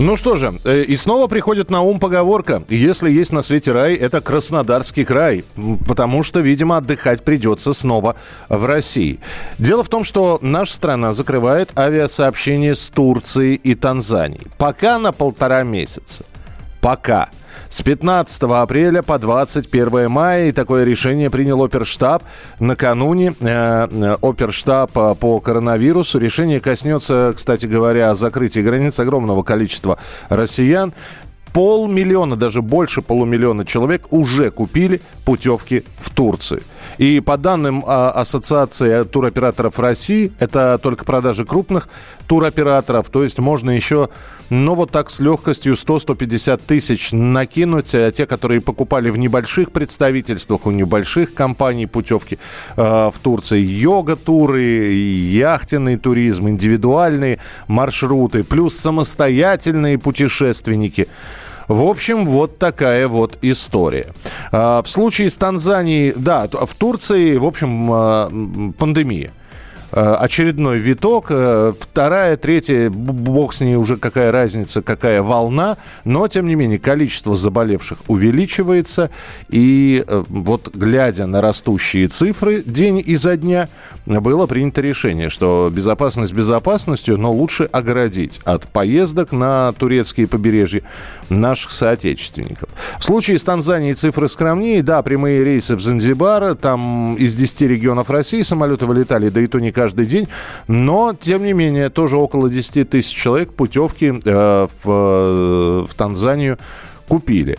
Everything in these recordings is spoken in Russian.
Ну что же, э, и снова приходит на ум поговорка. Если есть на свете рай, это Краснодарский край. Потому что, видимо, отдыхать придется снова в России. Дело в том, что наша страна закрывает авиасообщение с Турцией и Танзанией. Пока на полтора месяца. Пока. С 15 апреля по 21 мая и такое решение принял оперштаб. Накануне э, э, оперштаб э, по коронавирусу. Решение коснется, кстати говоря, закрытия границ огромного количества россиян. Полмиллиона, даже больше полумиллиона человек уже купили путевки в Турцию. И по данным а, Ассоциации туроператоров России, это только продажи крупных туроператоров, то есть можно еще, ну вот так с легкостью 100-150 тысяч накинуть, а те, которые покупали в небольших представительствах, у небольших компаний путевки э, в Турции, йога-туры, яхтенный туризм, индивидуальные маршруты, плюс самостоятельные путешественники – в общем, вот такая вот история. А, В случае с Танзанией, да, в Турции, в общем, а, пандемия. А, Очередной виток, э, вторая, третья, бог с ней уже какая разница, какая волна, но, тем не менее, количество заболевших увеличивается, и э, вот глядя на растущие цифры день изо дня, было принято решение, что безопасность безопасностью, но лучше оградить от поездок на турецкие побережья наших соотечественников. В случае с Танзанией цифры скромнее. Да, прямые рейсы в Занзибар, там из 10 регионов России самолеты вылетали, да и то не каждый день. Но, тем не менее, тоже около 10 тысяч человек путевки э, в, э, в Танзанию купили.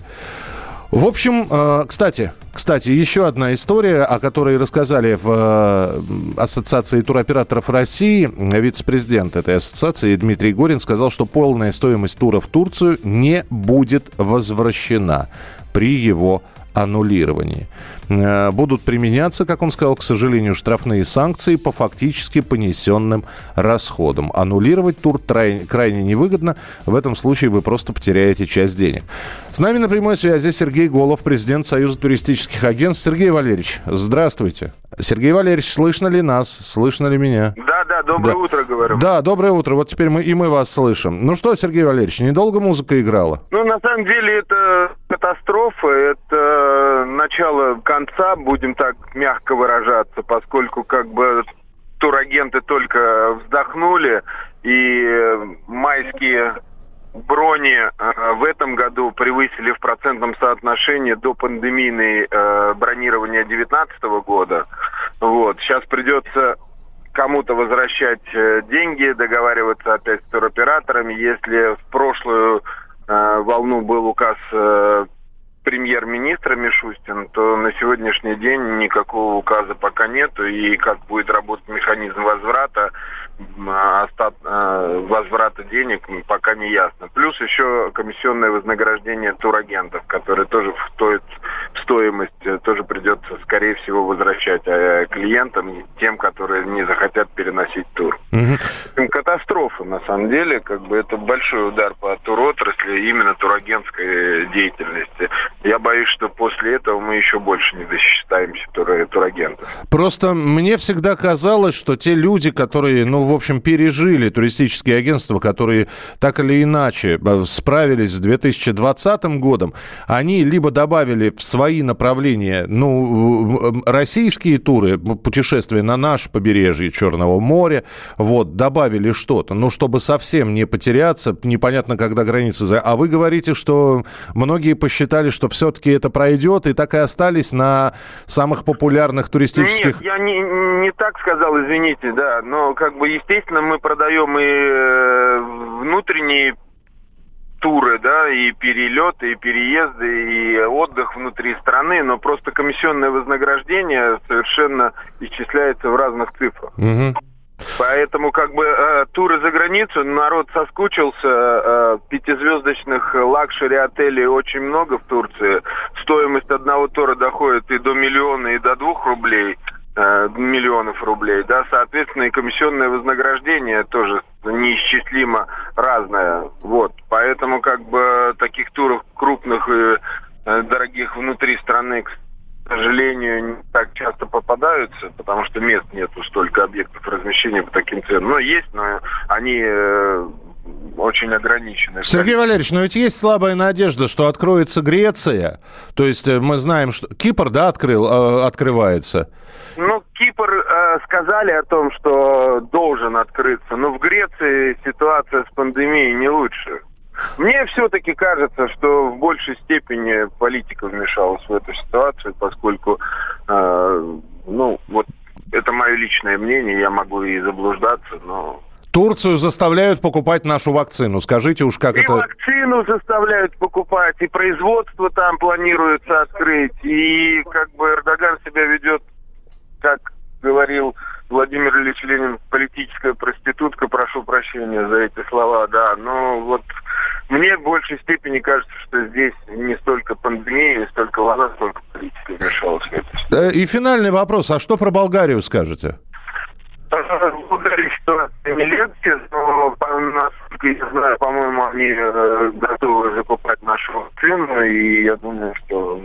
В общем, э, кстати, кстати, еще одна история, о которой рассказали в э, Ассоциации туроператоров России. Вице-президент этой ассоциации Дмитрий Горин сказал, что полная стоимость тура в Турцию не будет возвращена при его аннулировании. Э, Будут применяться, как он сказал, к сожалению, штрафные санкции по фактически понесенным расходам. Аннулировать тур крайне невыгодно. В этом случае вы просто потеряете часть денег. С нами на прямой связи Сергей Голов, президент Союза туристических агентств. Сергей Валерьевич, здравствуйте. Сергей Валерьевич, слышно ли нас? Слышно ли меня? Да, да, доброе Да. утро, говорю. Да, доброе утро. Вот теперь мы и мы вас слышим. Ну что, Сергей Валерьевич, недолго музыка играла? Ну, на самом деле, это катастрофа, это начало конца, будем так мягко выражаться, поскольку как бы турагенты только вздохнули, и майские брони э, в этом году превысили в процентном соотношении до пандемийной э, бронирования 2019 года. Вот. Сейчас придется кому-то возвращать э, деньги, договариваться опять с туроператорами. Если в прошлую волну был указ премьер-министра Мишустин, то на сегодняшний день никакого указа пока нету. И как будет работать механизм возврата, остат- э, возврата денег пока не ясно. Плюс еще комиссионное вознаграждение турагентов, которое тоже входит в стоимость, тоже придется, скорее всего, возвращать э, клиентам, тем, которые не захотят переносить тур. М, Катастрофа, на самом деле, как бы это большой удар по туротрасли, именно турагентской деятельности. Я боюсь, что после этого мы еще больше не досчитаемся тур- турагентов. Просто мне всегда казалось, что те люди, которые, ну, в общем, пережили туристические агентства, которые так или иначе э, справились с 2020 годом, они либо добавили в свои направления, ну, российские туры, путешествия на наше побережье Черного моря, вот, добавили что-то, ну, чтобы совсем не потеряться, непонятно, когда границы... А вы говорите, что многие посчитали, что все-таки это пройдет, и так и остались на самых популярных туристических... Нет, я не, не так сказал, извините, да. Но, как бы, естественно, мы продаем и э, внутренние туры, да, и перелеты, и переезды, и отдых внутри страны, но просто комиссионное вознаграждение совершенно исчисляется в разных цифрах. Мгм. Поэтому как бы э, туры за границу, народ соскучился, э, пятизвездочных luxury отелей очень много в Турции. Стоимость одного тура доходит и до миллиона, и до двух рублей. Э, миллионов рублей, да, соответственно, и комиссионное вознаграждение тоже неисчислимо разное, вот, поэтому как бы таких туров крупных и э, дорогих внутри страны, к сожалению, не так часто попадаются, потому что мест нету столько объектов размещения по таким ценам. Но есть, но они э, очень ограничены. Сергей Валерьевич, но ведь есть слабая надежда, что откроется Греция. То есть э, мы знаем, что Кипр, да, открыл, э, открывается. Ну, Кипр э, сказали о том, что должен открыться, но в Греции ситуация с пандемией не лучше. Мне все-таки кажется, что в большей степени политика вмешалась в эту ситуацию, поскольку, э, ну, вот это мое личное мнение, я могу и заблуждаться, но Турцию заставляют покупать нашу вакцину. Скажите уж, как и это... вакцину заставляют покупать, и производство там планируется открыть, и как бы Эрдоган себя ведет, как говорил Владимир Ильич Ленин, политическая проститутка, прошу прощения за эти слова, да, но вот мне в большей степени кажется, что здесь не столько пандемия, столько война, сколько политика вмешалась. Э, И финальный вопрос. А что про Болгарию скажете? Что не легче, но, насколько я знаю, по-моему, они э, готовы закупать нашу вакцину, и я думаю, что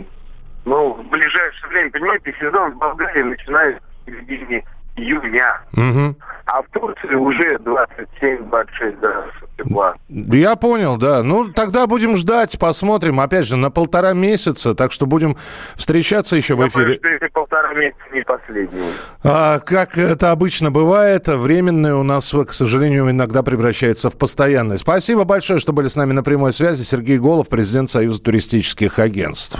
ну, в ближайшее время, понимаете, сезон в Болгарии начинается в середине июня, Мгм. А в Турции уже 27-26 градусов тепла. Я понял, да. Ну, тогда будем ждать, посмотрим. Опять же, на полтора месяца, так что будем встречаться еще в Я эфире. боюсь, эти полтора месяца не последние. А, как это обычно бывает, временное у нас, к сожалению, иногда превращается в постоянное. Спасибо большое, что были с нами на прямой связи. Сергей Голов, президент Союза туристических агентств.